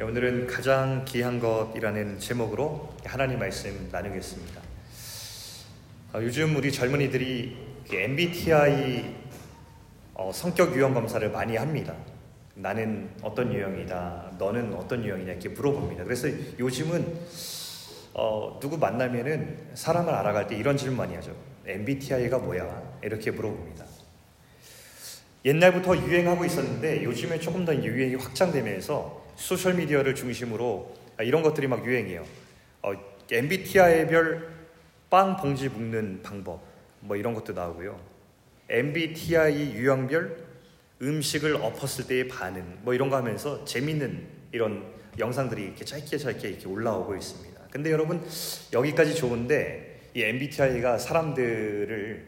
네, 오늘은 가장 귀한 것이라는 제목으로 하나님 말씀 나누겠습니다. 어, 요즘 우리 젊은이들이 MBTI 어, 성격 유형 검사를 많이 합니다. 나는 어떤 유형이다, 너는 어떤 유형이냐 이렇게 물어봅니다. 그래서 요즘은 어, 누구 만나면은 사람을 알아갈 때 이런 질문 많이 하죠. MBTI가 뭐야? 이렇게 물어봅니다. 옛날부터 유행하고 있었는데 요즘에 조금 더 유행이 확장되면서 소셜 미디어를 중심으로 아, 이런 것들이 막 유행해요. 어, MBTI별 빵 봉지 묶는 방법 뭐 이런 것도 나오고요. MBTI 유형별 음식을 엎었을 때의 반응 뭐 이런 거 하면서 재밌는 이런 영상들이 이렇게 짧게 짧게 이렇게 올라오고 있습니다. 근데 여러분 여기까지 좋은데 이 MBTI가 사람들을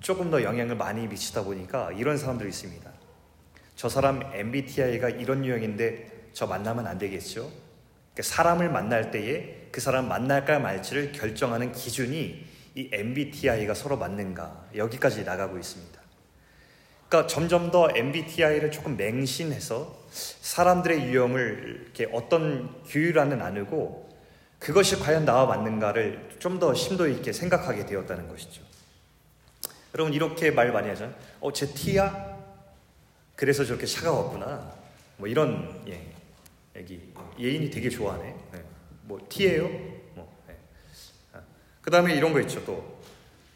조금 더 영향을 많이 미치다 보니까 이런 사람들이 있습니다. 저 사람 MBTI가 이런 유형인데 저 만나면 안 되겠죠? 그러니까 사람을 만날 때에 그 사람 만날까 말지를 결정하는 기준이 이 MBTI가 서로 맞는가 여기까지 나가고 있습니다. 그러니까 점점 더 MBTI를 조금 맹신해서 사람들의 유형을 이렇게 어떤 규율안을 나누고 그것이 과연 나와 맞는가를 좀 더 심도 있게 생각하게 되었다는 것이죠. 여러분 이렇게 말 많이 하잖아요. 어, 제 T야? 그래서 저렇게 차가웠구나. 뭐 이런 예. 애기 예인이 되게 좋아하네. 네. 뭐 T예요? 뭐. 네. 아. 그 다음에 이런 거 있죠. 또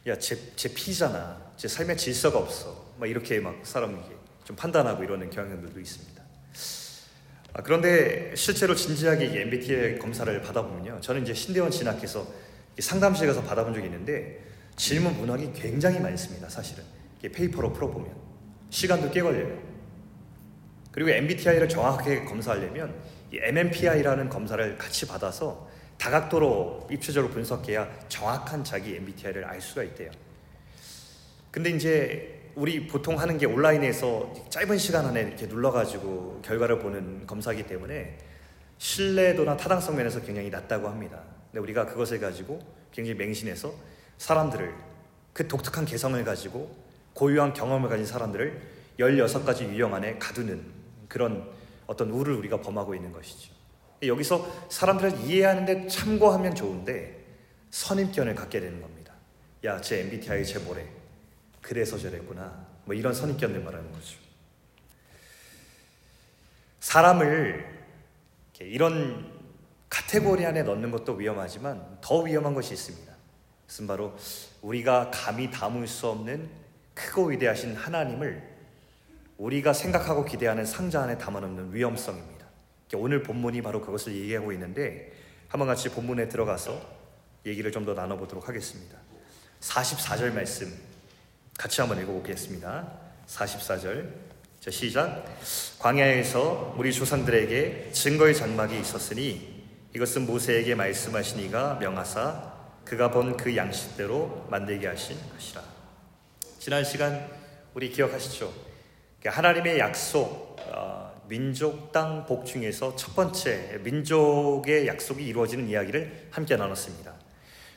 야, 제, 제 삶에 질서가 없어. 막 이렇게 막 사람 좀 판단하고 이러는 경향들도 있습니다. 아, 그런데 실제로 진지하게 이 MBTI 검사를 받아보면요. 저는 이제 신대원 진학해서 상담실 가서 받아본 적이 있는데 질문 문항이 굉장히 많습니다. 사실은 페이퍼로 풀어보면 시간도 꽤 걸려요. 그리고 MBTI를 정확하게 검사하려면 이 MMPI라는 검사를 같이 받아서 다각도로 입체적으로 분석해야 정확한 자기 MBTI를 알 수가 있대요. 근데 이제 우리 보통 하는 게 온라인에서 짧은 시간 안에 이렇게 눌러가지고 결과를 보는 검사기 때문에 신뢰도나 타당성 면에서 굉장히 낮다고 합니다. 근데 우리가 그것을 가지고 굉장히 맹신해서 사람들을 그 독특한 개성을 가지고 고유한 경험을 가진 사람들을 16가지 유형 안에 가두는 그런 어떤 우를 우리가 범하고 있는 것이죠. 여기서 사람들을 이해하는데 참고하면 좋은데 선입견을 갖게 되는 겁니다. 야, 제 MBTI 제 뭐래? 그래서 저랬구나. 뭐 이런 선입견을 말하는 거죠. 사람을 이런 카테고리 안에 넣는 것도 위험하지만 더 위험한 것이 있습니다. 그것은 바로 우리가 감히 담을 수 없는 크고 위대하신 하나님을 우리가 생각하고 기대하는 상자 안에 담아놓는 위험성입니다. 오늘 본문이 바로 그것을 얘기하고 있는데 한번 같이 본문에 들어가서 얘기를 좀 더 나눠보도록 하겠습니다. 44절 말씀 같이 한번 읽어보겠습니다. 44절 자 시작 광야에서 우리 조상들에게 증거의 장막이 있었으니 이것은 모세에게 말씀하시니가 명하사 그가 본 그 양식대로 만들게 하신 것이라 지난 시간 우리 기억하시죠? 그러니까 하나님의 약속, 어, 민족 땅 복중에서 첫 번째 민족의 약속이 이루어지는 이야기를 함께 나눴습니다.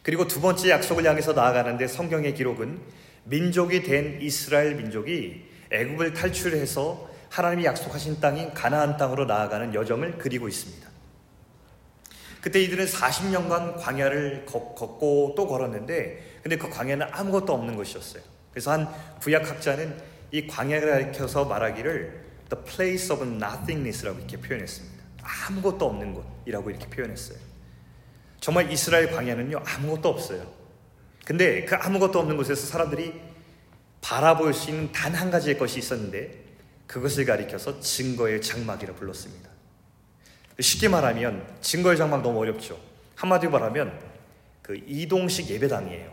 그리고 두 번째 약속을 향해서 나아가는데 성경의 기록은 민족이 된 이스라엘 민족이 애굽을 탈출해서 하나님이 약속하신 땅인 가나안 땅으로 나아가는 여정을 그리고 있습니다. 그때 이들은 40년간 광야를 걷고 또 걸었는데 근데 그 광야는 아무것도 없는 것이었어요. 그래서 한 구약학자는 이 광야를 가리켜서 말하기를 the place of nothingness라고 이렇게 표현했습니다. 아무것도 없는 곳이라고 이렇게 표현했어요. 정말 이스라엘 광야는요 아무것도 없어요. 근데 그 아무것도 없는 곳에서 사람들이 바라볼 수 있는 단 한 가지의 것이 있었는데 그것을 가리켜서 증거의 장막이라 불렀습니다. 쉽게 말하면 증거의 장막 너무 어렵죠. 한마디로 말하면 그 이동식 예배당이에요.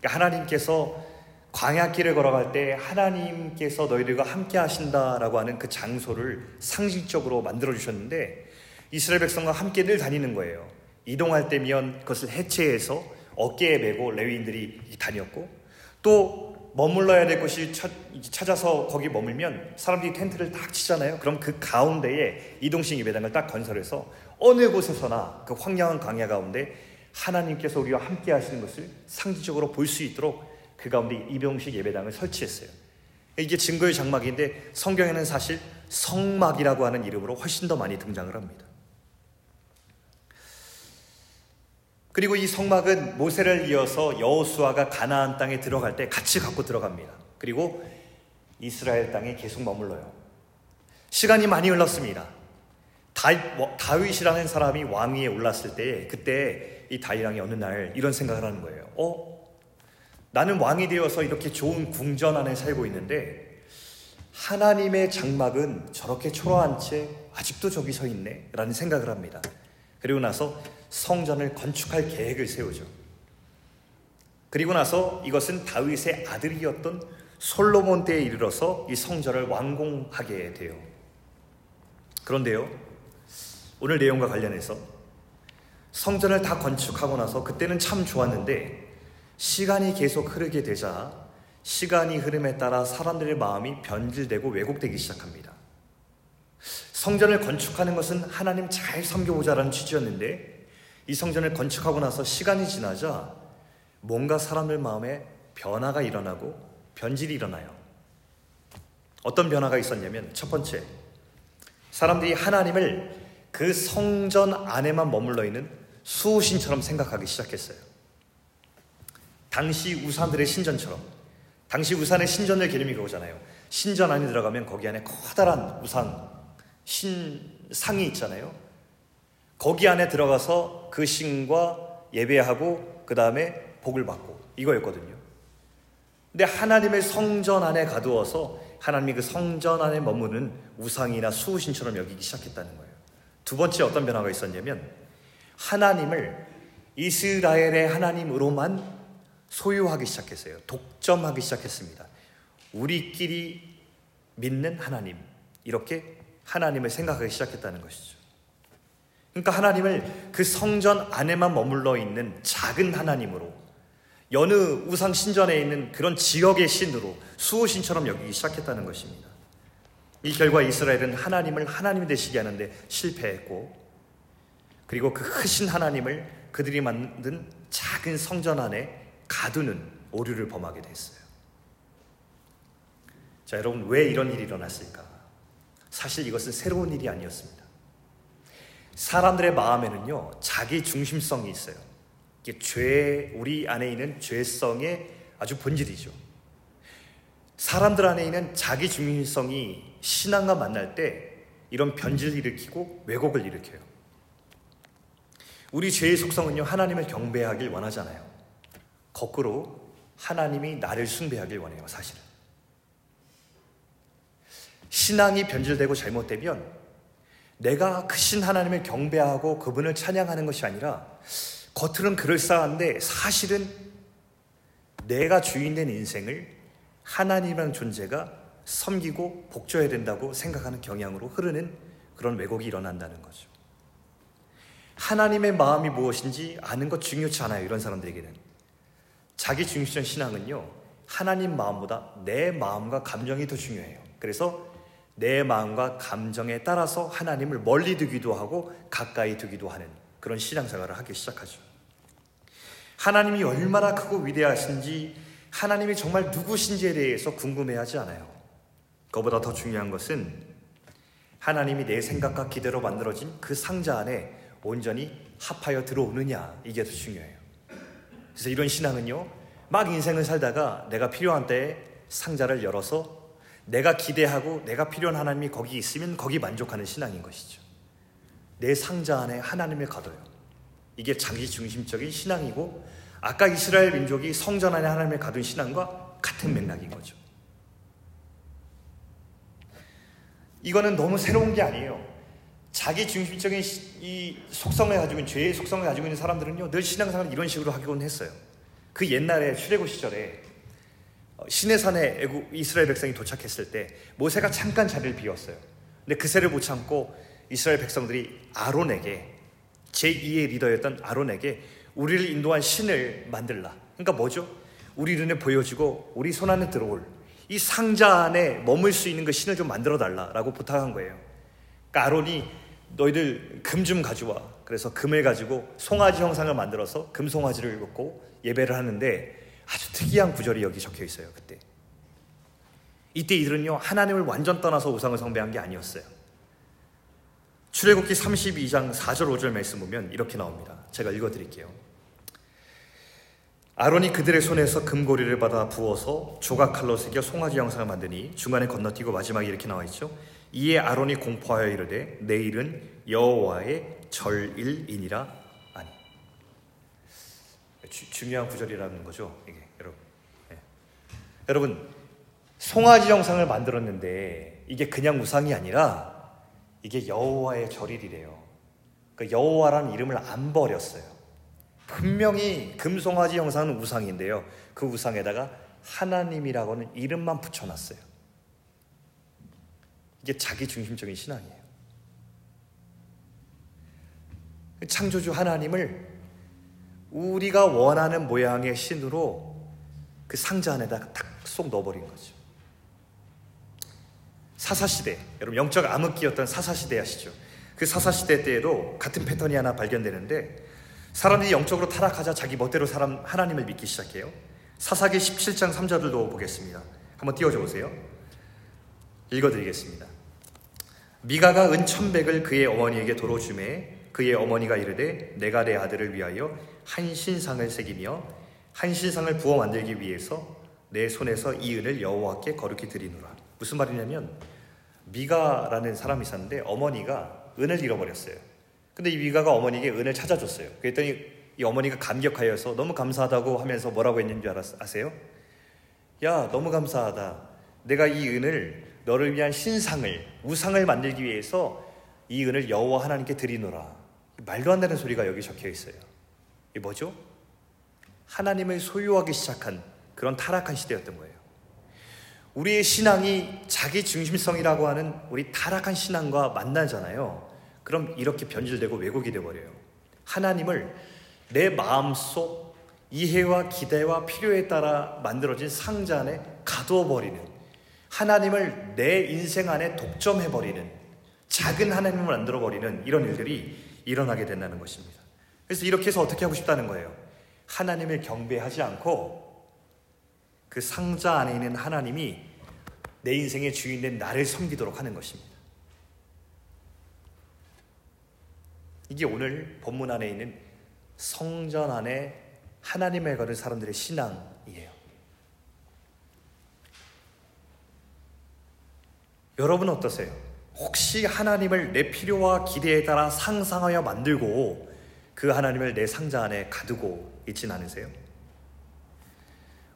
그러니까 하나님께서 광야길을 걸어갈 때 하나님께서 너희들과 함께 하신다라고 하는 그 장소를 상징적으로 만들어 주셨는데 이스라엘 백성과 함께 늘 다니는 거예요. 이동할 때면 그것을 해체해서 어깨에 메고 레위인들이 다녔고 또 머물러야 될 곳이 찾아서 거기 머물면 사람들이 텐트를 딱 치잖아요. 그럼 그 가운데에 이동식 예배당을 딱 건설해서 어느 곳에서나 그 황량한 광야 가운데 하나님께서 우리와 함께 하시는 것을 상징적으로 볼 수 있도록 그 가운데 이병식 예배당을 설치했어요. 이게 증거의 장막인데 성경에는 사실 성막이라고 하는 이름으로 훨씬 더 많이 등장을 합니다. 그리고 이 성막은 모세를 이어서 여호수아가 가나안 땅에 들어갈 때 같이 갖고 들어갑니다. 그리고 이스라엘 땅에 계속 머물러요. 시간이 많이 흘렀습니다. 다 윗이라는 사람이 왕위에 올랐을 때 그때 이 다윗왕이 어느 날 이런 생각을 하는 거예요. 어? 나는 왕이 되어서 이렇게 좋은 궁전 안에 살고 있는데 하나님의 장막은 저렇게 초라한 채 아직도 저기 서 있네 라는 생각을 합니다. 그리고 나서 성전을 건축할 계획을 세우죠. 그리고 나서 이것은 다윗의 아들이었던 솔로몬 때에 이르러서 이 성전을 완공하게 돼요. 그런데요, 오늘 내용과 관련해서 성전을 다 건축하고 나서 그때는 참 좋았는데 시간이 계속 흐르게 되자 시간이 흐름에 따라 사람들의 마음이 변질되고 왜곡되기 시작합니다. 성전을 건축하는 것은 하나님 잘 섬겨보자라는 취지였는데 이 성전을 건축하고 나서 시간이 지나자 뭔가 사람들 마음에 변화가 일어나고 변질이 일어나요. 어떤 변화가 있었냐면 첫 번째, 사람들이 하나님을 그 성전 안에만 머물러 있는 수호신처럼 생각하기 시작했어요. 당시 우산들의 신전처럼. 당시 우산의 신전의 개념이 그거잖아요. 신전 안에 들어가면 거기 안에 커다란 우산, 신상이 있잖아요. 거기 안에 들어가서 그 신과 예배하고 그 다음에 복을 받고 이거였거든요. 근데 하나님의 성전 안에 가두어서 하나님이 그 성전 안에 머무는 우상이나 수호신처럼 여기기 시작했다는 거예요. 두 번째 어떤 변화가 있었냐면 하나님을 이스라엘의 하나님으로만 소유하기 시작했어요. 독점하기 시작했습니다. 우리끼리 믿는 하나님. 이렇게 하나님을 생각하기 시작했다는 것이죠. 그러니까 하나님을 그 성전 안에만 머물러 있는 작은 하나님으로 여느 우상 신전에 있는 그런 지역의 신으로 수호신처럼 여기기 시작했다는 것입니다. 이 결과 이스라엘은 하나님을 하나님이 되시게 하는데 실패했고 그리고 그 크신 하나님을 그들이 만든 작은 성전 안에 가두는 오류를 범하게 됐어요. 자, 여러분 왜 이런 일이 일어났을까? 사실 이것은 새로운 일이 아니었습니다. 사람들의 마음에는요, 자기 중심성이 있어요. 이게 죄, 우리 안에 있는 죄성의 아주 본질이죠. 사람들 안에 있는 자기 중심성이 신앙과 만날 때 이런 변질을 일으키고 왜곡을 일으켜요. 우리 죄의 속성은요, 하나님을 경배하길 원하잖아요. 거꾸로 하나님이 나를 숭배하길 원해요, 사실은. 신앙이 변질되고 잘못되면 내가 크신 하나님을 경배하고 그분을 찬양하는 것이 아니라 겉으로는 그럴싸한데 사실은 내가 주인된 인생을 하나님이라는 존재가 섬기고 복줘야 된다고 생각하는 경향으로 흐르는 그런 왜곡이 일어난다는 거죠. 하나님의 마음이 무엇인지 아는 것 중요치 않아요. 이런 사람들에게는. 자기 중심적 신앙은요. 하나님 마음보다 내 마음과 감정이 더 중요해요. 그래서 내 마음과 감정에 따라서 하나님을 멀리 두기도 하고 가까이 두기도 하는 그런 신앙생활을 하기 시작하죠. 하나님이 얼마나 크고 위대하신지 하나님이 정말 누구신지에 대해서 궁금해하지 않아요. 그보다 더 중요한 것은 하나님이 내 생각과 기대로 만들어진 그 상자 안에 온전히 합하여 들어오느냐 이게 더 중요해요. 그래서 이런 신앙은요, 막 인생을 살다가 내가 필요한 때에 상자를 열어서 내가 기대하고 내가 필요한 하나님이 거기 있으면 거기 만족하는 신앙인 것이죠. 내 상자 안에 하나님을 가둬요. 이게 자기 중심적인 신앙이고 아까 이스라엘 민족이 성전 안에 하나님을 가둔 신앙과 같은 맥락인 거죠. 이거는 너무 새로운 게 아니에요. 자기 중심적인 이 속성을 가지고 있는 죄의 속성을 가지고 있는 사람들은요 늘 신앙생활을 이런 식으로 하기는 했어요. 그 옛날에 출애굽 시절에 어, 시내산에 애국 이스라엘 백성이 도착했을 때 모세가 잠깐 자리를 비웠어요. 근데 그새를 못 참고 이스라엘 백성들이 아론에게 제2의 리더였던 아론에게 우리를 인도한 신을 만들라. 그러니까 뭐죠? 우리 눈에 보여지고 우리 손 안에 들어올 이 상자 안에 머물 수 있는 그 신을 좀 만들어 달라라고 부탁한 거예요. 그러니까 아론이 너희들 금 좀 가져와. 그래서 금을 가지고 송아지 형상을 만들어서 금 송아지를 입고 예배를 하는데 아주 특이한 구절이 여기 적혀 있어요. 그때 이때 이들은요 하나님을 완전 떠나서 우상을 숭배한 게 아니었어요. 출애굽기 32장 4절 5절 말씀 보면 이렇게 나옵니다. 제가 읽어 드릴게요. 아론이 그들의 손에서 금고리를 받아 부어서 조각칼로 새겨 송아지 형상을 만드니 중간에 건너뛰고 마지막에 이렇게 나와 있죠. 이에 아론이 공포하여 이르되 내일은 여호와의 절일이니라 아니. 주, 중요한 구절이라는 거죠. 이게 여러분. 네. 여러분 송아지 형상을 만들었는데 이게 그냥 우상이 아니라 이게 여호와의 절일이래요. 그 여호와라는 이름을 안 버렸어요. 분명히 금송아지 형상은 우상인데요. 그 우상에다가 하나님이라고는 이름만 붙여놨어요. 이게 자기 중심적인 신앙이에요. 창조주 하나님을 우리가 원하는 모양의 신으로 그 상자 안에다가 탁쏙 넣어버린 거죠. 사사시대, 여러분 영적 암흑기였던 사사시대 아시죠? 그 사사시대 때에도 같은 패턴이 하나 발견되는데 사람들이 영적으로 타락하자 자기 멋대로 사람 하나님을 믿기 시작해요. 사사기 17장 3절도 보겠습니다. 한번 띄워줘 보세요. 읽어드리겠습니다. 미가가 은 천백을 그의 어머니에게 도로 주매 그의 어머니가 이르되 내가 내 아들을 위하여 한 신상을 새기며 한 신상을 부어 만들기 위해서 내 손에서 이 은을 여호와께 거룩히 드리노라. 무슨 말이냐면 미가라는 사람이 있었는데 어머니가 은을 잃어버렸어요. 근데 이 미가가 어머니에게 은을 찾아줬어요. 그랬더니 이 어머니가 감격하여서 너무 감사하다고 하면서 뭐라고 했는지 아세요? 야, 너무 감사하다. 내가 이 은을 너를 위한 신상을 우상을 만들기 위해서 이 은을 여호와 하나님께 드리노라. 말도 안 되는 소리가 여기 적혀 있어요. 이게 뭐죠? 하나님을 소유하기 시작한 그런 타락한 시대였던 거예요. 우리의 신앙이 자기 중심성이라고 하는 우리 타락한 신앙과 만나잖아요. 그럼 이렇게 변질되고 왜곡이 되어버려요. 하나님을 내 마음속 이해와 기대와 필요에 따라 만들어진 상자 안에 가두어 버리는 하나님을 내 인생 안에 독점해버리는 작은 하나님을 만들어버리는 이런 일들이 일어나게 된다는 것입니다. 그래서 이렇게 해서 어떻게 하고 싶다는 거예요? 하나님을 경배하지 않고 그 상자 안에 있는 하나님이 내 인생의 주인 된 나를 섬기도록 하는 것입니다. 이게 오늘 본문 안에 있는 성전 안에 하나님을 거는 사람들의 신앙이에요. 여러분 어떠세요? 혹시 하나님을 내 필요와 기대에 따라 상상하여 만들고 그 하나님을 내 상자 안에 가두고 있진 않으세요?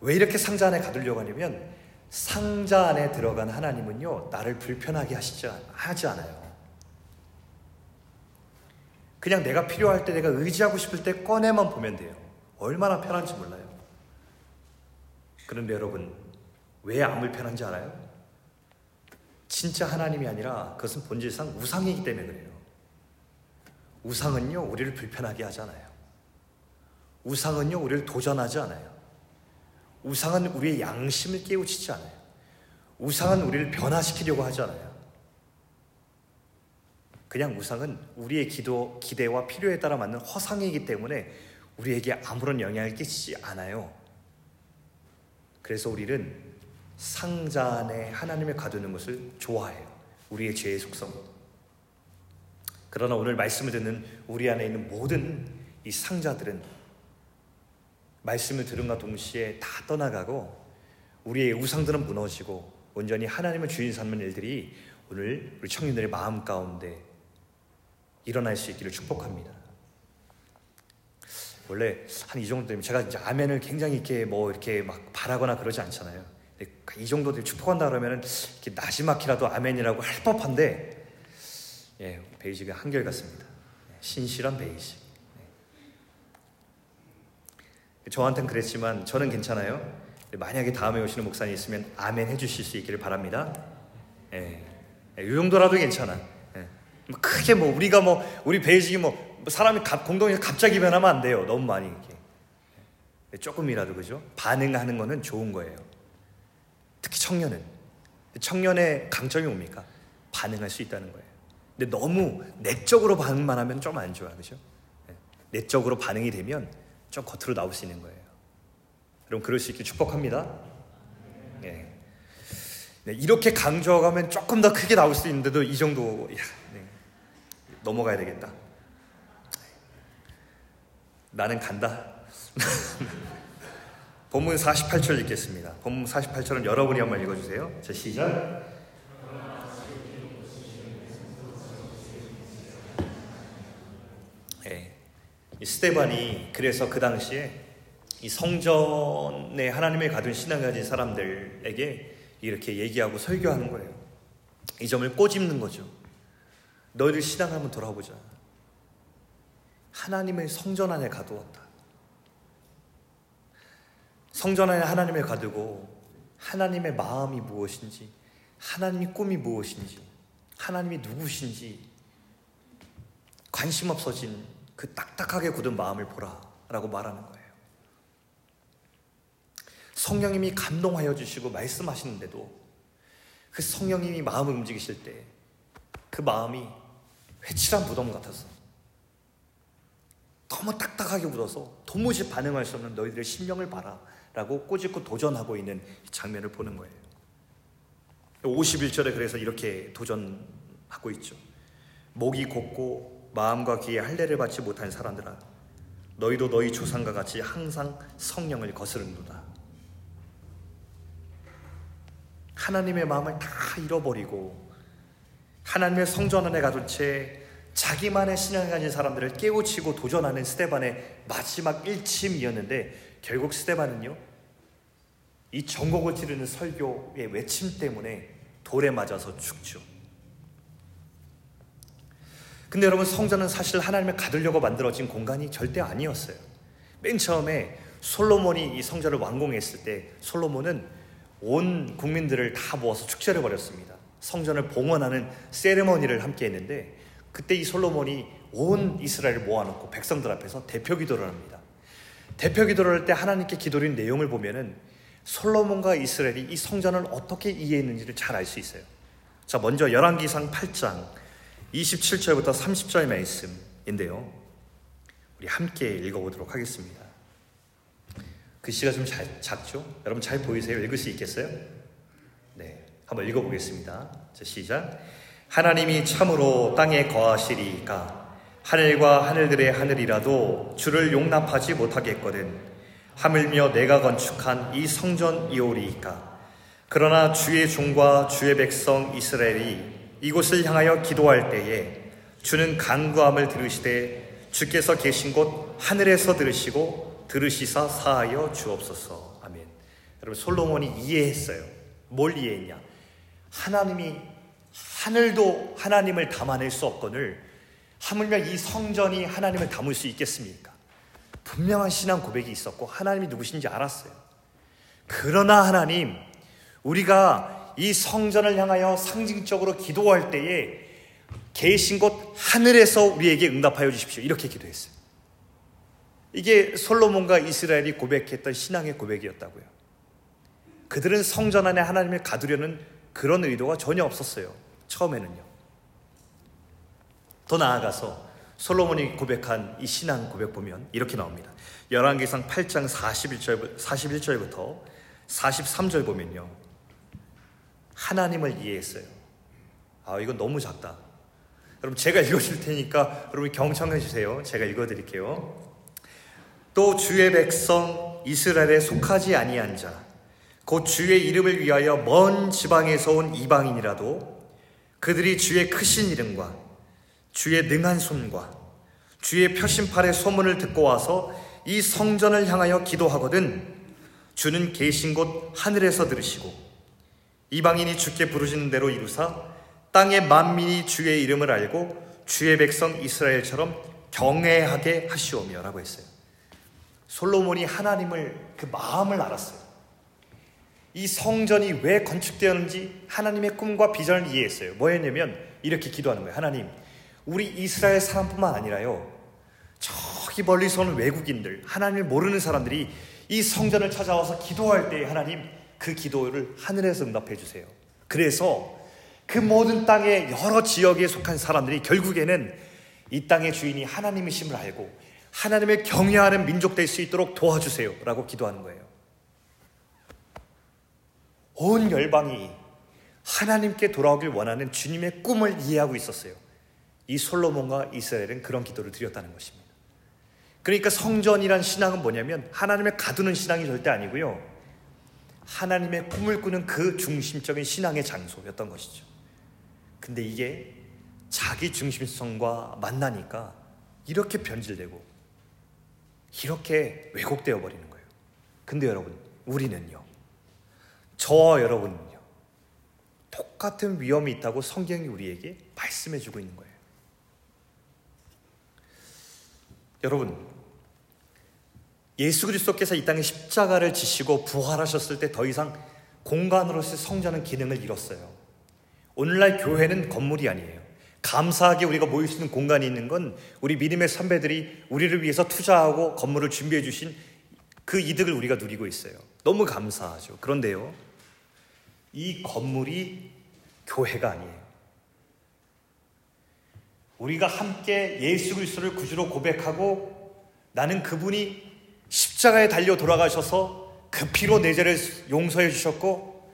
왜 이렇게 상자 안에 가두려고 하냐면 상자 안에 들어간 하나님은요 나를 불편하게 하시지 하지 않아요. 그냥 내가 필요할 때 내가 의지하고 싶을 때 꺼내만 보면 돼요. 얼마나 편한지 몰라요. 그런데 여러분 왜안 불편한지 알아요? 진짜 하나님이 아니라 그것은 본질상 우상이기 때문에 그래요. 우상은요, 우리를 불편하게 하잖아요. 우상은요, 우리를 도전하지 않아요. 우상은 우리의 양심을 깨우치지 않아요. 우상은 우리를 변화시키려고 하지 않아요. 그냥 우상은 우리의 기도, 기대와 필요에 따라 맞는 허상이기 때문에 우리에게 아무런 영향을 끼치지 않아요. 그래서 우리는 상자 안에 하나님을 가두는 것을 좋아해요. 우리의 죄의 속성. 그러나 오늘 말씀을 듣는 우리 안에 있는 모든 이 상자들은 말씀을 들은과 동시에 다 떠나가고 우리의 우상들은 무너지고 온전히 하나님을 주인 삼는 일들이 오늘 우리 청년들의 마음 가운데 일어날 수 있기를 축복합니다. 원래 한 이 정도 되면 제가 이제 아멘을 굉장히 이렇게 뭐 이렇게 막 바라거나 그러지 않잖아요. 이 정도 되 축복한다 그러면은 이렇게 나지막히라도 아멘이라고 할 법한데 예, 베이직은 한결 같습니다. 예, 신실한 베이직. 예. 저한테는 그랬지만 저는 괜찮아요. 만약에 다음에 오시는 목사님 있으면 아멘 해주실 수 있기를 바랍니다. 예, 예, 이 정도라도 괜찮아. 예. 뭐 크게 뭐 우리가 뭐 우리 베이직이 뭐 사람이 공동에서 갑자기 변하면 안 돼요. 너무 많이 이렇게. 예, 조금이라도 그죠? 반응하는 거는 좋은 거예요. 특히 청년은 청년의 강점이 뭡니까? 반응할 수 있다는 거예요. 근데 너무 내적으로 반응만 하면 좀 안 좋아, 그죠? 네. 내적으로 반응이 되면 좀 겉으로 나올 수 있는 거예요. 여러분 그럴 수 있길 축복합니다. 네. 네, 이렇게 강조하면 조금 더 크게 나올 수 있는데도 이 정도 야, 네, 넘어가야 되겠다. 나는 간다. 본문 48절 읽겠습니다. 본문 48절은 여러분이 한번 읽어주세요. 자, 시작. 네. 스테반이 그래서 그 당시에 이 성전에 하나님을 가둔 신앙을 가진 사람들에게 이렇게 얘기하고 설교하는 거예요. 이 점을 꼬집는 거죠. 너희들 신앙을 한번 돌아보자. 하나님의 성전 안에 가두었다. 성전 안에 하나님을 가두고 하나님의 마음이 무엇인지, 하나님의 꿈이 무엇인지, 하나님이 누구신지 관심 없어진 그 딱딱하게 굳은 마음을 보라라고 말하는 거예요. 성령님이 감동하여 주시고 말씀하시는데도 그 성령님이 마음을 움직이실 때 그 마음이 회칠한 무덤 같아서 너무 딱딱하게 묻어서 도무지 반응할 수 없는 너희들의 심령을 봐라 라고 꼬집고 도전하고 있는 장면을 보는 거예요. 51절에 그래서 이렇게 도전하고 있죠. 목이 곱고 마음과 귀에 할례를 받지 못한 사람들아 너희도 너희 조상과 같이 항상 성령을 거스른도다. 하나님의 마음을 다 잃어버리고 하나님의 성전 안에 가둔 채 자기만의 신앙을 가진 사람들을 깨우치고 도전하는 스테반의 마지막 일침이었는데 결국 스테반은요 이 전곡을 지르는 설교의 외침 때문에 돌에 맞아서 죽죠. 근데 여러분 성전은 사실 하나님을 가두려고 만들어진 공간이 절대 아니었어요. 맨 처음에 솔로몬이 이 성전을 완공했을 때 솔로몬은 온 국민들을 다 모아서 축제를 벌였습니다. 성전을 봉헌하는 세레머니를 함께 했는데 그때 이 솔로몬이 온 이스라엘을 모아놓고 백성들 앞에서 대표 기도를 합니다. 대표 기도를 할 때 하나님께 기도린 내용을 보면은 솔로몬과 이스라엘이 이 성전을 어떻게 이해했는지를 잘 알 수 있어요. 자, 먼저 열왕기상 8장 27절부터 30절 말씀인데요. 우리 함께 읽어보도록 하겠습니다. 글씨가 좀 잘, 작죠? 여러분 잘 보이세요? 읽을 수 있겠어요? 네. 한번 읽어보겠습니다. 자, 시작. 하나님이 참으로 땅에 거하시리까 하늘과 하늘들의 하늘이라도 주를 용납하지 못하겠거든 하물며 내가 건축한 이 성전 이오리이까 그러나 주의 종과 주의 백성 이스라엘이 이곳을 향하여 기도할 때에 주는 간구함을 들으시되 주께서 계신 곳 하늘에서 들으시고 들으시사 사하여 주옵소서. 아멘. 여러분 솔로몬이 이해했어요. 뭘 이해했냐? 하나님이 하늘도 하나님을 담아낼 수 없거늘 하물며 이 성전이 하나님을 담을 수 있겠습니까? 분명한 신앙 고백이 있었고 하나님이 누구신지 알았어요. 그러나 하나님 우리가 이 성전을 향하여 상징적으로 기도할 때에 계신 곳 하늘에서 우리에게 응답하여 주십시오. 이렇게 기도했어요. 이게 솔로몬과 이스라엘이 고백했던 신앙의 고백이었다고요. 그들은 성전 안에 하나님을 가두려는 그런 의도가 전혀 없었어요. 처음에는요. 더 나아가서 솔로몬이 고백한 이 신앙 고백 보면 이렇게 나옵니다. 열왕기상 8장 41절, 41절부터 43절 보면요. 하나님을 이해했어요. 아, 이건 너무 작다. 여러분, 제가 읽어줄 테니까 여러분 경청해 주세요. 제가 읽어 드릴게요. 또 주의 백성 이스라엘에 속하지 아니한 자, 곧 주의 이름을 위하여 먼 지방에서 온 이방인이라도 그들이 주의 크신 이름과 주의 능한 손과 주의 표심팔의 소문을 듣고 와서 이 성전을 향하여 기도하거든 주는 계신 곳 하늘에서 들으시고 이방인이 주께 부르시는 대로 이루사 땅의 만민이 주의 이름을 알고 주의 백성 이스라엘처럼 경외하게 하시오며라고 했어요. 솔로몬이 하나님을 그 마음을 알았어요. 이 성전이 왜 건축되었는지 하나님의 꿈과 비전을 이해했어요. 뭐였냐면 이렇게 기도하는 거예요. 하나님, 우리 이스라엘 사람뿐만 아니라요. 저기 멀리서 오는 외국인들, 하나님을 모르는 사람들이 이 성전을 찾아와서 기도할 때 하나님 그 기도를 하늘에서 응답해 주세요. 그래서 그 모든 땅의 여러 지역에 속한 사람들이 결국에는 이 땅의 주인이 하나님이심을 알고 하나님을 경외하는 민족 될 수 있도록 도와주세요. 라고 기도하는 거예요. 온 열방이 하나님께 돌아오길 원하는 주님의 꿈을 이해하고 있었어요. 이 솔로몬과 이스라엘은 그런 기도를 드렸다는 것입니다. 그러니까 성전이란 신앙은 뭐냐면 하나님을 가두는 신앙이 절대 아니고요. 하나님의 꿈을 꾸는 그 중심적인 신앙의 장소였던 것이죠. 근데 이게 자기 중심성과 만나니까 이렇게 변질되고 이렇게 왜곡되어 버리는 거예요. 근데 여러분, 우리는요. 저와 여러분은요. 똑같은 위험이 있다고 성경이 우리에게 말씀해 주고 있는 거예요. 여러분, 예수 그리스도께서 이 땅에 십자가를 지시고 부활하셨을 때 더 이상 공간으로서의 성전은 기능을 잃었어요. 오늘날 교회는 건물이 아니에요. 감사하게 우리가 모일 수 있는 공간이 있는 건 우리 믿음의 선배들이 우리를 위해서 투자하고 건물을 준비해 주신 그 이득을 우리가 누리고 있어요. 너무 감사하죠. 그런데요, 이 건물이 교회가 아니에요. 우리가 함께 예수 그리스도를 구주로 고백하고 나는 그분이 십자가에 달려 돌아가셔서 그 피로 내 죄를 용서해 주셨고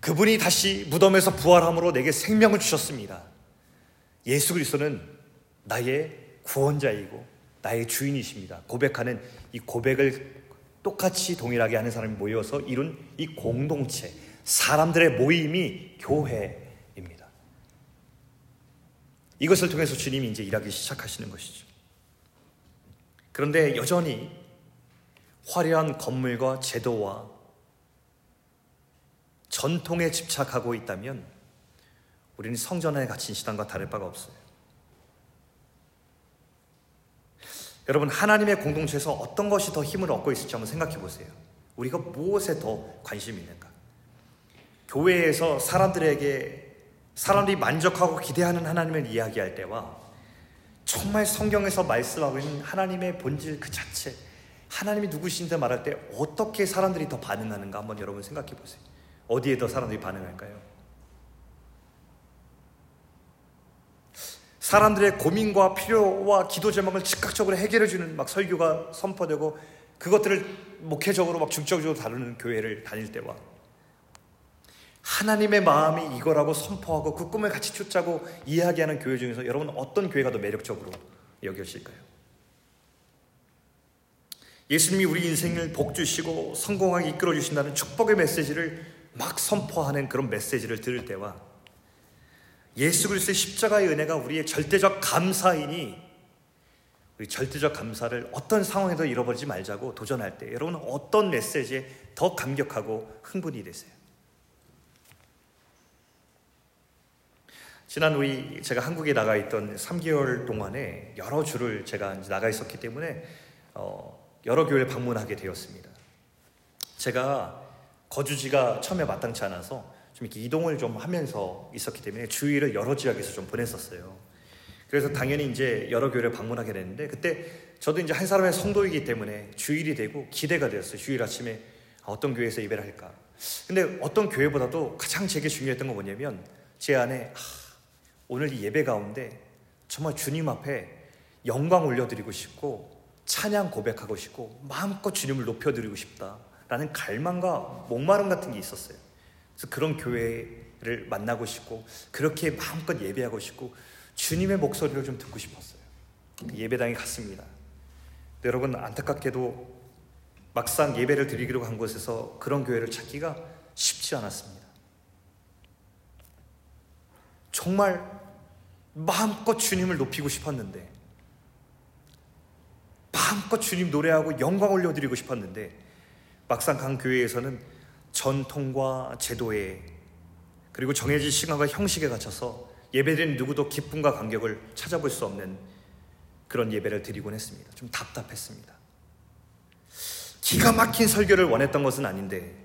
그분이 다시 무덤에서 부활함으로 내게 생명을 주셨습니다. 예수 그리스도는 나의 구원자이고 나의 주인이십니다. 고백하는 이 고백을 똑같이 동일하게 하는 사람이 모여서 이룬 이 공동체, 사람들의 모임이 교회입니다. 이것을 통해서 주님이 이제 일하기 시작하시는 것이죠. 그런데 여전히 화려한 건물과 제도와 전통에 집착하고 있다면 우리는 성전 안에 갇힌 시단과 다를 바가 없어요. 여러분, 하나님의 공동체에서 어떤 것이 더 힘을 얻고 있을지 한번 생각해 보세요. 우리가 무엇에 더 관심이 있는가? 교회에서 사람들에게 사람들이 만족하고 기대하는 하나님을 이야기할 때와 정말 성경에서 말씀하고 있는 하나님의 본질 그 자체, 하나님이 누구신데 말할 때 어떻게 사람들이 더 반응하는가 한번 여러분 생각해 보세요. 어디에 더 사람들이 반응할까요? 사람들의 고민과 필요와 기도 제목을 즉각적으로 해결해 주는 막 설교가 선포되고 그것들을 목회적으로 막 중적으로 다루는 교회를 다닐 때와 하나님의 마음이 이거라고 선포하고 그 꿈을 같이 쫓자고 이야기하는 교회 중에서 여러분 어떤 교회가 더 매력적으로 여겨질까요? 예수님이 우리 인생을 복 주시고 성공하게 이끌어 주신다는 축복의 메시지를 막 선포하는 그런 메시지를 들을 때와 예수 그리스도의 십자가의 은혜가 우리의 절대적 감사이니 우리 절대적 감사를 어떤 상황에도 잃어버리지 말자고 도전할 때 여러분은 어떤 메시지에 더 감격하고 흥분이 되세요? 지난 우리 제가 한국에 나가 있던 3개월 동안에 여러 주를 제가 나가 있었기 때문에 어, 여러 교회를 방문하게 되었습니다. 제가 거주지가 처음에 마땅치 않아서 좀 이렇게 이동을 좀 하면서 있었기 때문에 주일을 여러 지역에서 좀 보냈었어요. 그래서 당연히 이제 여러 교회를 방문하게 됐는데 그때 저도 이제 한 사람의 성도이기 때문에 주일이 되고 기대가 되었어요. 주일 아침에 어떤 교회에서 예배를 할까. 근데 어떤 교회보다도 가장 제게 중요했던 건 뭐냐면 제 안에 아, 오늘 이 예배 가운데 정말 주님 앞에 영광 올려드리고 싶고 찬양 고백하고 싶고 마음껏 주님을 높여드리고 싶다라는 갈망과 목마름 같은 게 있었어요. 그래서 그런 교회를 만나고 싶고 그렇게 마음껏 예배하고 싶고 주님의 목소리를 좀 듣고 싶었어요. 그 예배당에 갔습니다. 여러분 안타깝게도 막상 예배를 드리기로 한 곳에서 그런 교회를 찾기가 쉽지 않았습니다. 정말 마음껏 주님을 높이고 싶었는데 마음껏 주님 노래하고 영광 올려드리고 싶었는데 막상 간 교회에서는 전통과 제도에 그리고 정해진 시간과 형식에 갇혀서 예배드리는 누구도 기쁨과 감격을 찾아볼 수 없는 그런 예배를 드리곤 했습니다. 좀 답답했습니다. 기가 막힌 설교를 원했던 것은 아닌데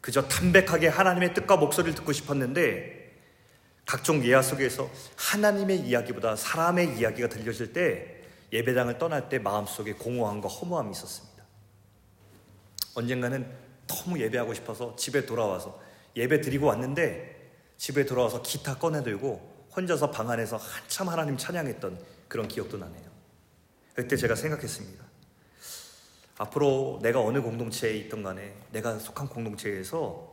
그저 담백하게 하나님의 뜻과 목소리를 듣고 싶었는데 각종 예화 속에서 하나님의 이야기보다 사람의 이야기가 들려질 때 예배당을 떠날 때 마음속에 공허함과 허무함이 있었습니다. 언젠가는 너무 예배하고 싶어서 집에 돌아와서 예배 드리고 왔는데 집에 돌아와서 기타 꺼내들고 혼자서 방 안에서 한참 하나님 찬양했던 그런 기억도 나네요. 그때 제가 생각했습니다. 앞으로 내가 어느 공동체에 있던 간에 내가 속한 공동체에서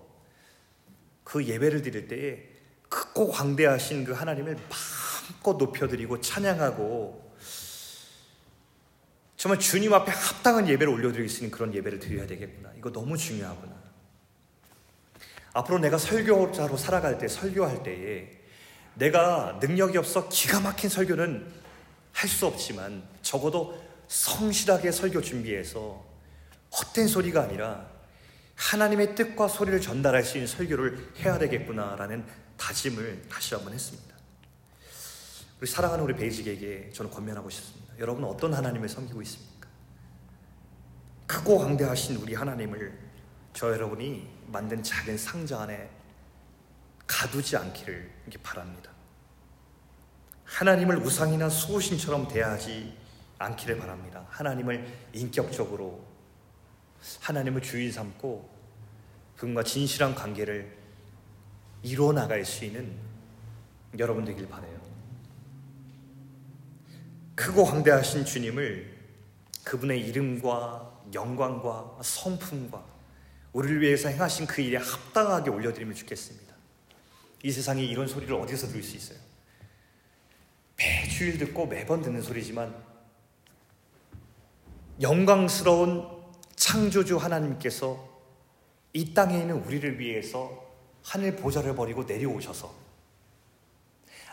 그 예배를 드릴 때에 크고 광대하신 그 하나님을 마음껏 높여드리고 찬양하고 정말 주님 앞에 합당한 예배를 올려드릴 수 있는 그런 예배를 드려야 되겠구나. 이거 너무 중요하구나. 앞으로 내가 설교자로 살아갈 때, 설교할 때에 내가 능력이 없어 기가 막힌 설교는 할 수 없지만 적어도 성실하게 설교 준비해서 헛된 소리가 아니라 하나님의 뜻과 소리를 전달할 수 있는 설교를 해야 되겠구나라는 다짐을 다시 한번 했습니다. 우리 사랑하는 우리 베이직에게 저는 권면하고 싶습니다. 여러분 어떤 하나님을 섬기고 있습니까? 크고 광대하신 우리 하나님을 저 여러분이 만든 작은 상자 안에 가두지 않기를 바랍니다. 하나님을 우상이나 수호신처럼 대하지 않기를 바랍니다. 하나님을 인격적으로 하나님을 주인 삼고 그분과 진실한 관계를 이루어 나갈 수 있는 여러분 되길 바래요. 크고 황대하신 주님을 그분의 이름과 영광과 성품과 우리를 위해서 행하신 그 일에 합당하게 올려드리면 좋겠습니다. 이 세상에 이런 소리를 어디서 들을 수 있어요? 매주일 듣고 매번 듣는 소리지만 영광스러운 창조주 하나님께서 이 땅에 있는 우리를 위해서 하늘 보좌를 버리고 내려오셔서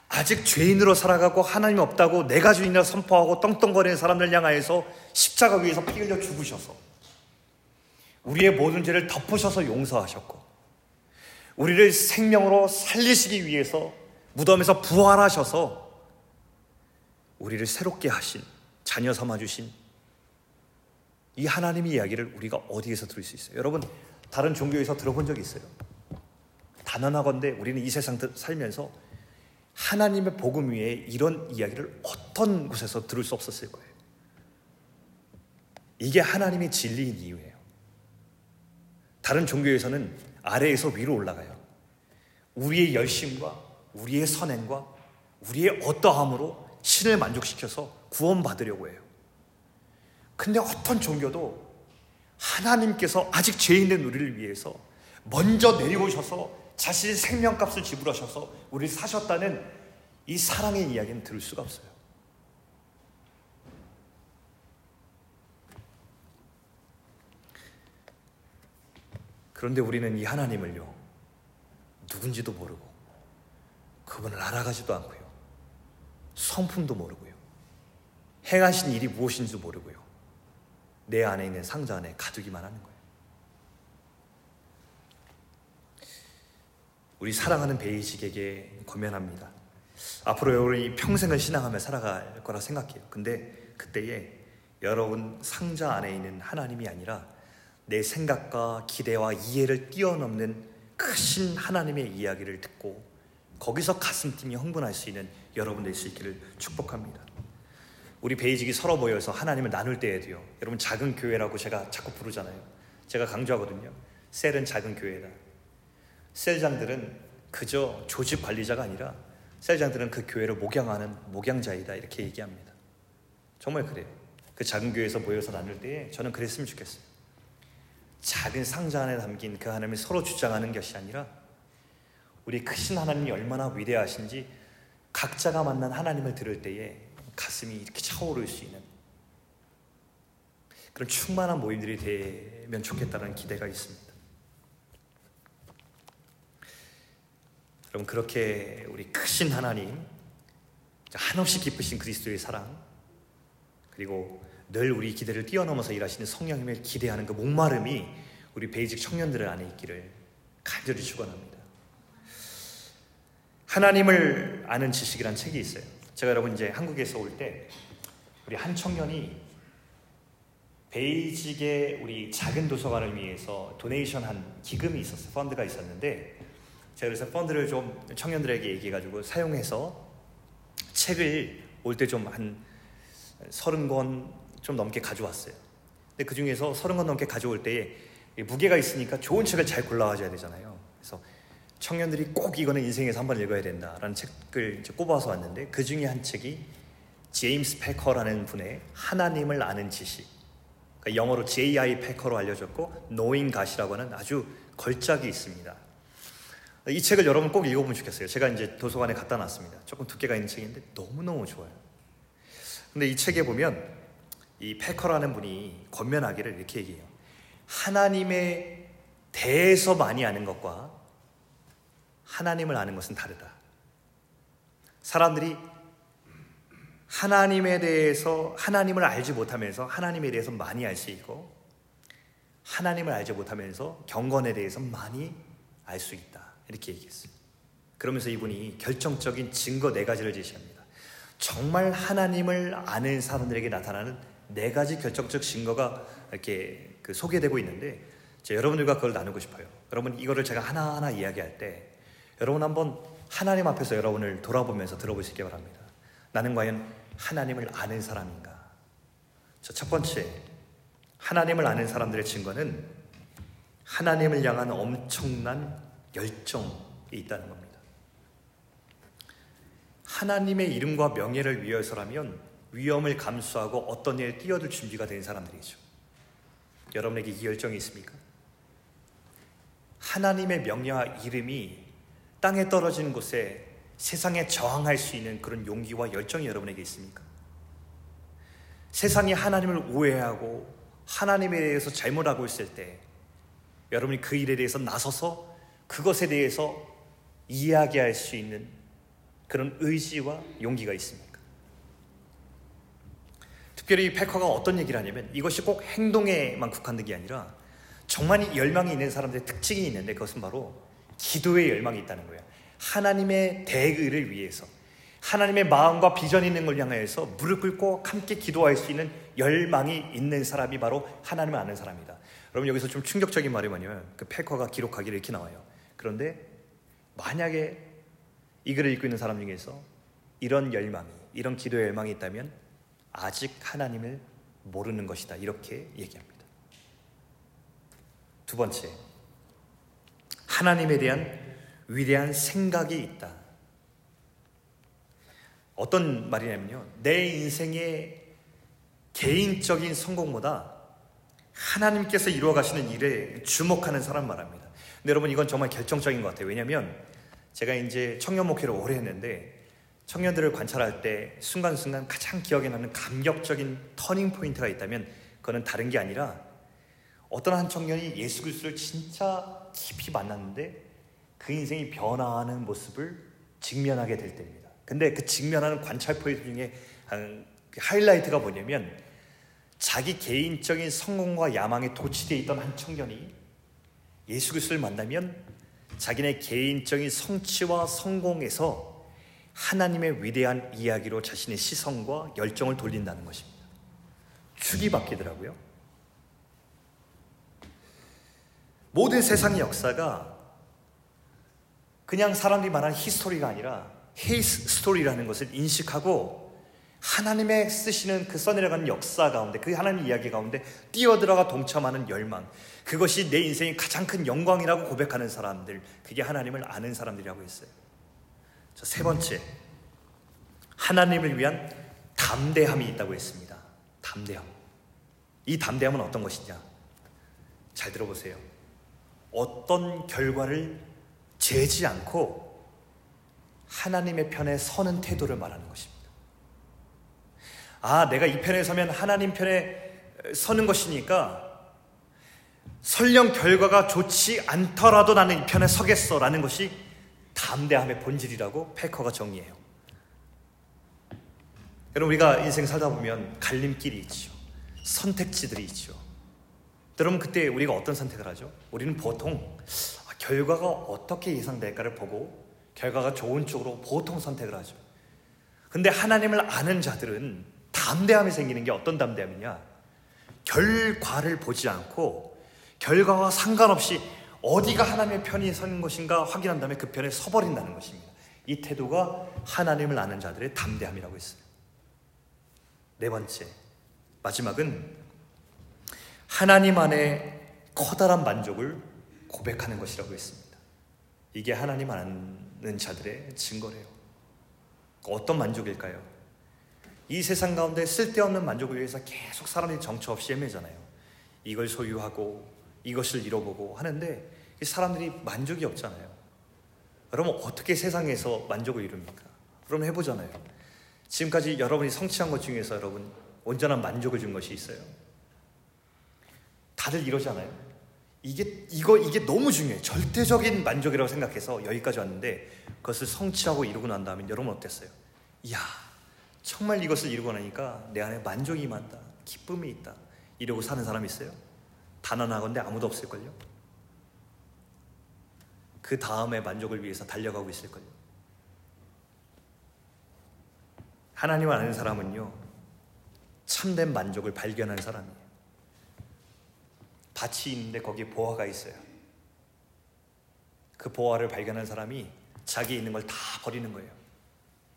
아직 죄인으로 살아가고 하나님 없다고 내가 주인이라 선포하고 떵떵거리는 사람들 향하여서 십자가 위에서 피 흘려 죽으셔서 우리의 모든 죄를 덮으셔서 용서하셨고 우리를 생명으로 살리시기 위해서 무덤에서 부활하셔서 우리를 새롭게 하신 자녀 삼아 주신 이 하나님의 이야기를 우리가 어디에서 들을 수 있어요? 여러분 다른 종교에서 들어본 적 있어요? 단언하건대 우리는 이 세상 살면서 하나님의 복음 위에 이런 이야기를 어떤 곳에서 들을 수 없었을 거예요. 이게 하나님의 진리인 이유예요. 다른 종교에서는 아래에서 위로 올라가요. 우리의 열심과 우리의 선행과 우리의 어떠함으로 신을 만족시켜서 구원받으려고 해요. 근데 어떤 종교도 하나님께서 아직 죄인된 우리를 위해서 먼저 내려오셔서 자신의 생명값을 지불하셔서 우리를 사셨다는 이 사랑의 이야기는 들을 수가 없어요. 그런데 우리는 이 하나님을요, 누군지도 모르고, 그분을 알아가지도 않고요, 성품도 모르고요, 행하신 일이 무엇인지도 모르고요, 내 안에 있는 상자 안에 가두기만 하는 거예요. 우리 사랑하는 베이직에게 권면합니다. 앞으로 여러분이 평생을 신앙하며 살아갈 거라 생각해요. 근데 그때에 여러분 상자 안에 있는 하나님이 아니라 내 생각과 기대와 이해를 뛰어넘는 크신 하나님의 이야기를 듣고 거기서 가슴 뛰며 흥분할 수 있는 여러분 될 수 있기를 축복합니다. 우리 베이직이 서로 모여서 하나님을 나눌 때에도요. 여러분 작은 교회라고 제가 자꾸 부르잖아요. 제가 강조하거든요. 셀은 작은 교회다. 셀장들은 그저 조직 관리자가 아니라 셀장들은 그 교회를 목양하는 목양자이다 이렇게 얘기합니다. 정말 그래요. 그 작은 교회에서 모여서 나눌 때에 저는 그랬으면 좋겠어요. 작은 상자 안에 담긴 그 하나님을 서로 주장하는 것이 아니라 우리 크신 하나님이 얼마나 위대하신지 각자가 만난 하나님을 들을 때에 가슴이 이렇게 차오를 수 있는 그런 충만한 모임들이 되면 좋겠다는 기대가 있습니다. 여러분 그렇게 우리 크신 하나님, 한없이 기쁘신 그리스도의 사랑, 그리고 늘 우리 기대를 뛰어넘어서 일하시는 성령님을 기대하는 그 목마름이 우리 베이직 청년들 안에 있기를 간절히 축원합니다. 하나님을 아는 지식이란 책이 있어요. 제가 여러분 이제 한국에서 올 때 우리 한 청년이 베이직의 우리 작은 도서관을 위해서 donation 한 기금이 있었어요. 펀드가 있었는데 제가 그래서 펀드를 좀 청년들에게 얘기해가지고 사용해서 책을 올 때 좀 한 서른 권 좀 넘게 가져왔어요. 근데 그 중에서 서른 권 넘게 가져올 때에 무게가 있으니까 좋은 책을 잘 골라와줘야 되잖아요. 그래서 청년들이 꼭 이거는 인생에서 한번 읽어야 된다라는 책을 이제 꼽아서 왔는데 그 중에 한 책이 제임스 패커라는 분의 하나님을 아는 지식. 그러니까 영어로 J.I. 패커로 알려졌고 Knowing God이라고 하는 아주 걸작이 있습니다. 이 책을 여러분 꼭 읽어보면 좋겠어요. 제가 이제 도서관에 갖다 놨습니다. 조금 두께가 있는 책인데 너무너무 좋아요. 근데 이 책에 보면 이 패커라는 분이 권면하기를 이렇게 얘기해요. 하나님에 대해서 많이 아는 것과 하나님을 아는 것은 다르다. 사람들이 하나님에 대해서 하나님을 알지 못하면서 하나님에 대해서 많이 알 수 있고 하나님을 알지 못하면서 경건에 대해서 많이 알 수 있다. 이렇게 얘기했어요. 그러면서 이분이 결정적인 증거 네 가지를 제시합니다. 정말 하나님을 아는 사람들에게 나타나는 네 가지 결정적 증거가 이렇게 그 소개되고 있는데 여러분들과 그걸 나누고 싶어요. 여러분 이거를 제가 하나하나 이야기할 때 여러분 한번 하나님 앞에서 여러분을 돌아보면서 들어보시기 바랍니다. 나는 과연 하나님을 아는 사람인가? 첫 번째, 하나님을 아는 사람들의 증거는 하나님을 향한 엄청난 열정이 있다는 겁니다. 하나님의 이름과 명예를 위해서라면 위험을 감수하고 어떤 일에 뛰어들 준비가 된 사람들이죠. 여러분에게 이 열정이 있습니까? 하나님의 명예와 이름이 땅에 떨어지는 곳에 세상에 저항할 수 있는 그런 용기와 열정이 여러분에게 있습니까? 세상이 하나님을 오해하고 하나님에 대해서 잘못하고 있을 때 여러분이 그 일에 대해서 나서서 그것에 대해서 이야기할 수 있는 그런 의지와 용기가 있습니까? 특별히 패커가 어떤 얘기를 하냐면 이것이 꼭 행동에만 국한된 게 아니라 정말 열망이 있는 사람들의 특징이 있는데 그것은 바로 기도의 열망이 있다는 거예요. 하나님의 대의를 위해서 하나님의 마음과 비전 있는 걸 향해서 무릎 꿇고 함께 기도할 수 있는 열망이 있는 사람이 바로 하나님을 아는 사람이다. 여러분 여기서 좀 충격적인 말이 뭐냐면 그 패커가 기록하기를 이렇게 나와요. 그런데 만약에 이 글을 읽고 있는 사람 중에서 이런 열망이, 이런 기도의 열망이 있다면 아직 하나님을 모르는 것이다. 이렇게 얘기합니다. 두 번째, 하나님에 대한 위대한 생각이 있다. 어떤 말이냐면요. 내 인생의 개인적인 성공보다 하나님께서 이루어 가시는 일에 주목하는 사람 말합니다. 근데 여러분 이건 정말 결정적인 것 같아요. 왜냐하면 제가 이제 청년 목회를 오래 했는데 청년들을 관찰할 때 순간순간 가장 기억에 남는 감격적인 터닝 포인트가 있다면 그거는 다른 게 아니라 어떤 한 청년이 예수 그리스도를 진짜 깊이 만났는데 그 인생이 변화하는 모습을 직면하게 될 때입니다. 근데 그 직면하는 관찰 포인트 중에 그 하이라이트가 뭐냐면 자기 개인적인 성공과 야망에 도취되어 있던 한 청년이 예수 그리스도를 만나면 자기네 개인적인 성취와 성공에서 하나님의 위대한 이야기로 자신의 시선과 열정을 돌린다는 것입니다. 축이 바뀌더라고요. 모든 세상의 역사가 그냥 사람들이 말하는 history가 아니라 His story라는 것을 인식하고 하나님의 쓰시는 그 써내려가는 역사 가운데 그 하나님 이야기 가운데 뛰어들어가 동참하는 열망 그것이 내 인생의 가장 큰 영광이라고 고백하는 사람들 그게 하나님을 아는 사람들이라고 했어요. 세 번째 하나님을 위한 담대함이 있다고 했습니다. 담대함. 이 담대함은 어떤 것이냐? 잘 들어보세요. 어떤 결과를 재지 않고 하나님의 편에 서는 태도를 말하는 것입니다. 아, 내가 이 편에 서면 하나님 편에 서는 것이니까 설령 결과가 좋지 않더라도 나는 이 편에 서겠어 라는 것이 담대함의 본질이라고 패커가 정리해요. 여러분, 우리가 인생 살다 보면 갈림길이 있죠. 선택지들이 있죠. 여러분, 그때 우리가 어떤 선택을 하죠? 우리는 보통 결과가 어떻게 예상될까를 보고 결과가 좋은 쪽으로 보통 선택을 하죠. 근데 하나님을 아는 자들은 담대함이 생기는 게 어떤 담대함이냐? 결과를 보지 않고 결과와 상관없이 어디가 하나님의 편이 선 것인가 확인한 다음에 그 편에 서버린다는 것입니다. 이 태도가 하나님을 아는 자들의 담대함이라고 했어요. 네 번째, 마지막은 하나님 안에 커다란 만족을 고백하는 것이라고 했습니다. 이게 하나님 아는 자들의 증거래요. 어떤 만족일까요? 이 세상 가운데 쓸데없는 만족을 위해서 계속 사람들이 정처 없이 헤매잖아요. 이걸 소유하고 이것을 잃어보고 하는데 사람들이 만족이 없잖아요. 여러분 어떻게 세상에서 만족을 이룹니까? 그럼 해보잖아요. 지금까지 여러분이 성취한 것 중에서 여러분 온전한 만족을 준 것이 있어요. 다들 이러잖아요. 이게 이거 이게 너무 중요해. 절대적인 만족이라고 생각해서 여기까지 왔는데 그것을 성취하고 이루고 난 다음에 여러분 어땠어요? 이야 정말 이것을 이루고 나니까 내 안에 만족이 임한다, 기쁨이 있다. 이러고 사는 사람 있어요? 단언하건데 아무도 없을걸요. 그 다음에 만족을 위해서 달려가고 있을걸요. 하나님을 아는 사람은요, 참된 만족을 발견한 사람이에요. 밭이 있는데 거기에 보화가 있어요. 그 보화를 발견한 사람이 자기 있는 걸 다 버리는 거예요.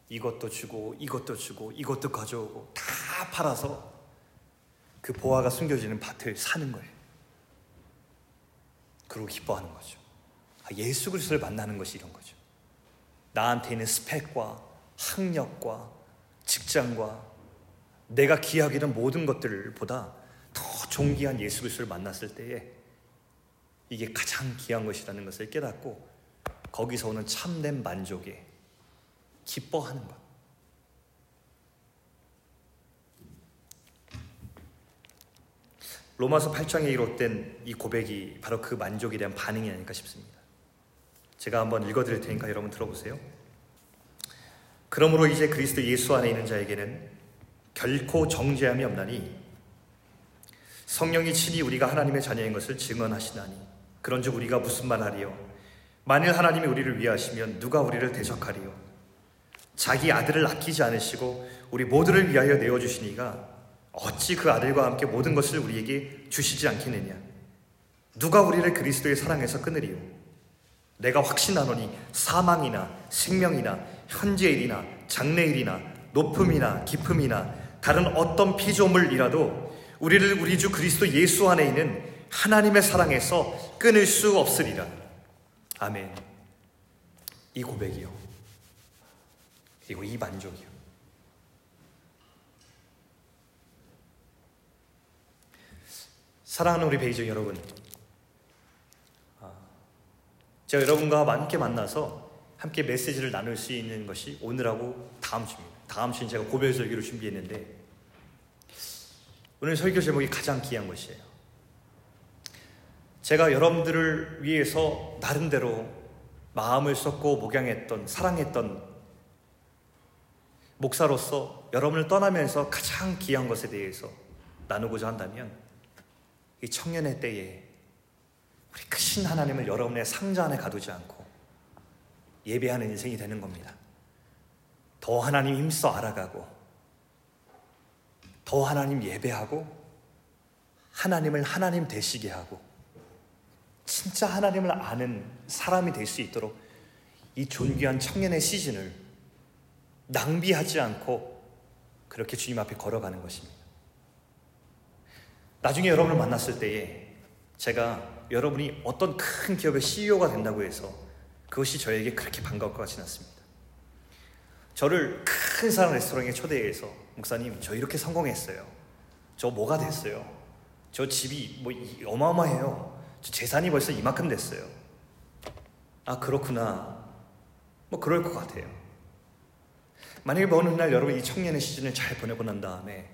이것도 주고, 이것도 주고, 이것도 가져오고, 다 팔아서 그 보화가 숨겨지는 밭을 사는 거예요. 그리고 기뻐하는 거죠. 아, 예수 그리스도를 만나는 것이 이런 거죠. 나한테 있는 스펙과 학력과 직장과 내가 기하기는 모든 것들보다 더 존귀한 예수 그리스도를 만났을 때에 이게 가장 귀한 것이라는 것을 깨닫고 거기서 오는 참된 만족에 기뻐하는 것. 로마서 8장에 이뤘던 이 고백이 바로 그 만족에 대한 반응이 아닐까 싶습니다. 제가 한번 읽어드릴 테니까 여러분 들어보세요. 그러므로 이제 그리스도 예수 안에 있는 자에게는 결코 정죄함이 없나니 성령이 친히 우리가 하나님의 자녀인 것을 증언하시나니 그런즉 우리가 무슨 말하리요 만일 하나님이 우리를 위하시면 누가 우리를 대적하리요 자기 아들을 아끼지 않으시고 우리 모두를 위하여 내어 주시니가 어찌 그 아들과 함께 모든 것을 우리에게 주시지 않겠느냐 누가 우리를 그리스도의 사랑에서 끊으리요 내가 확신하노니 사망이나 생명이나 현재일이나 장래일이나 높음이나 깊음이나 다른 어떤 피조물이라도 우리를 우리 주 그리스도 예수 안에 있는 하나님의 사랑에서 끊을 수 없으리라. 아멘. 이 고백이요. 그리고 이 만족이요. 사랑하는 우리 베이징 여러분. 아, 제가 여러분과 함께 만나서 함께 메시지를 나눌 수 있는 것이 오늘하고 다음 주입니다. 다음 주는 제가 고별 설교를 준비했는데 오늘 설교 제목이 가장 귀한 것이에요. 제가 여러분들을 위해서 나름대로 마음을 쏟고 목양했던 사랑했던 목사로서 여러분을 떠나면서 가장 귀한 것에 대해서 나누고자 한다면 이 청년의 때에 우리 크신 하나님을 여러분의 상자 안에 가두지 않고 예배하는 인생이 되는 겁니다. 더 하나님 힘써 알아가고 더 하나님 예배하고 하나님을 하나님 되시게 하고 진짜 하나님을 아는 사람이 될 수 있도록 이 존귀한 청년의 시즌을 낭비하지 않고 그렇게 주님 앞에 걸어가는 것입니다. 나중에 여러분을 만났을 때에 제가 여러분이 어떤 큰 기업의 CEO가 된다고 해서 그것이 저에게 그렇게 반가울 것 같지는 않습니다. 저를 큰 사람 레스토랑에 초대해서 목사님 저 이렇게 성공했어요. 저 뭐가 됐어요. 저 집이 뭐 어마어마해요. 저 재산이 벌써 이만큼 됐어요. 아 그렇구나. 뭐 그럴 것 같아요. 만약에 어느 날 여러분 이 청년의 시즌을 잘 보내고 난 다음에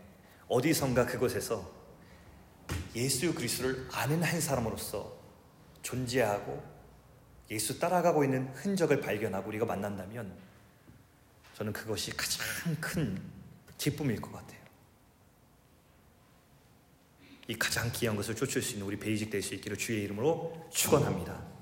어디선가 그곳에서 예수 그리스도를 아는 한 사람으로서 존재하고 예수 따라가고 있는 흔적을 발견하고 우리가 만난다면 저는 그것이 가장 큰 기쁨일 것 같아요. 이 가장 귀한 것을 쫓을 수 있는 우리 베이직 될 수 있기를 주의 이름으로 축원합니다.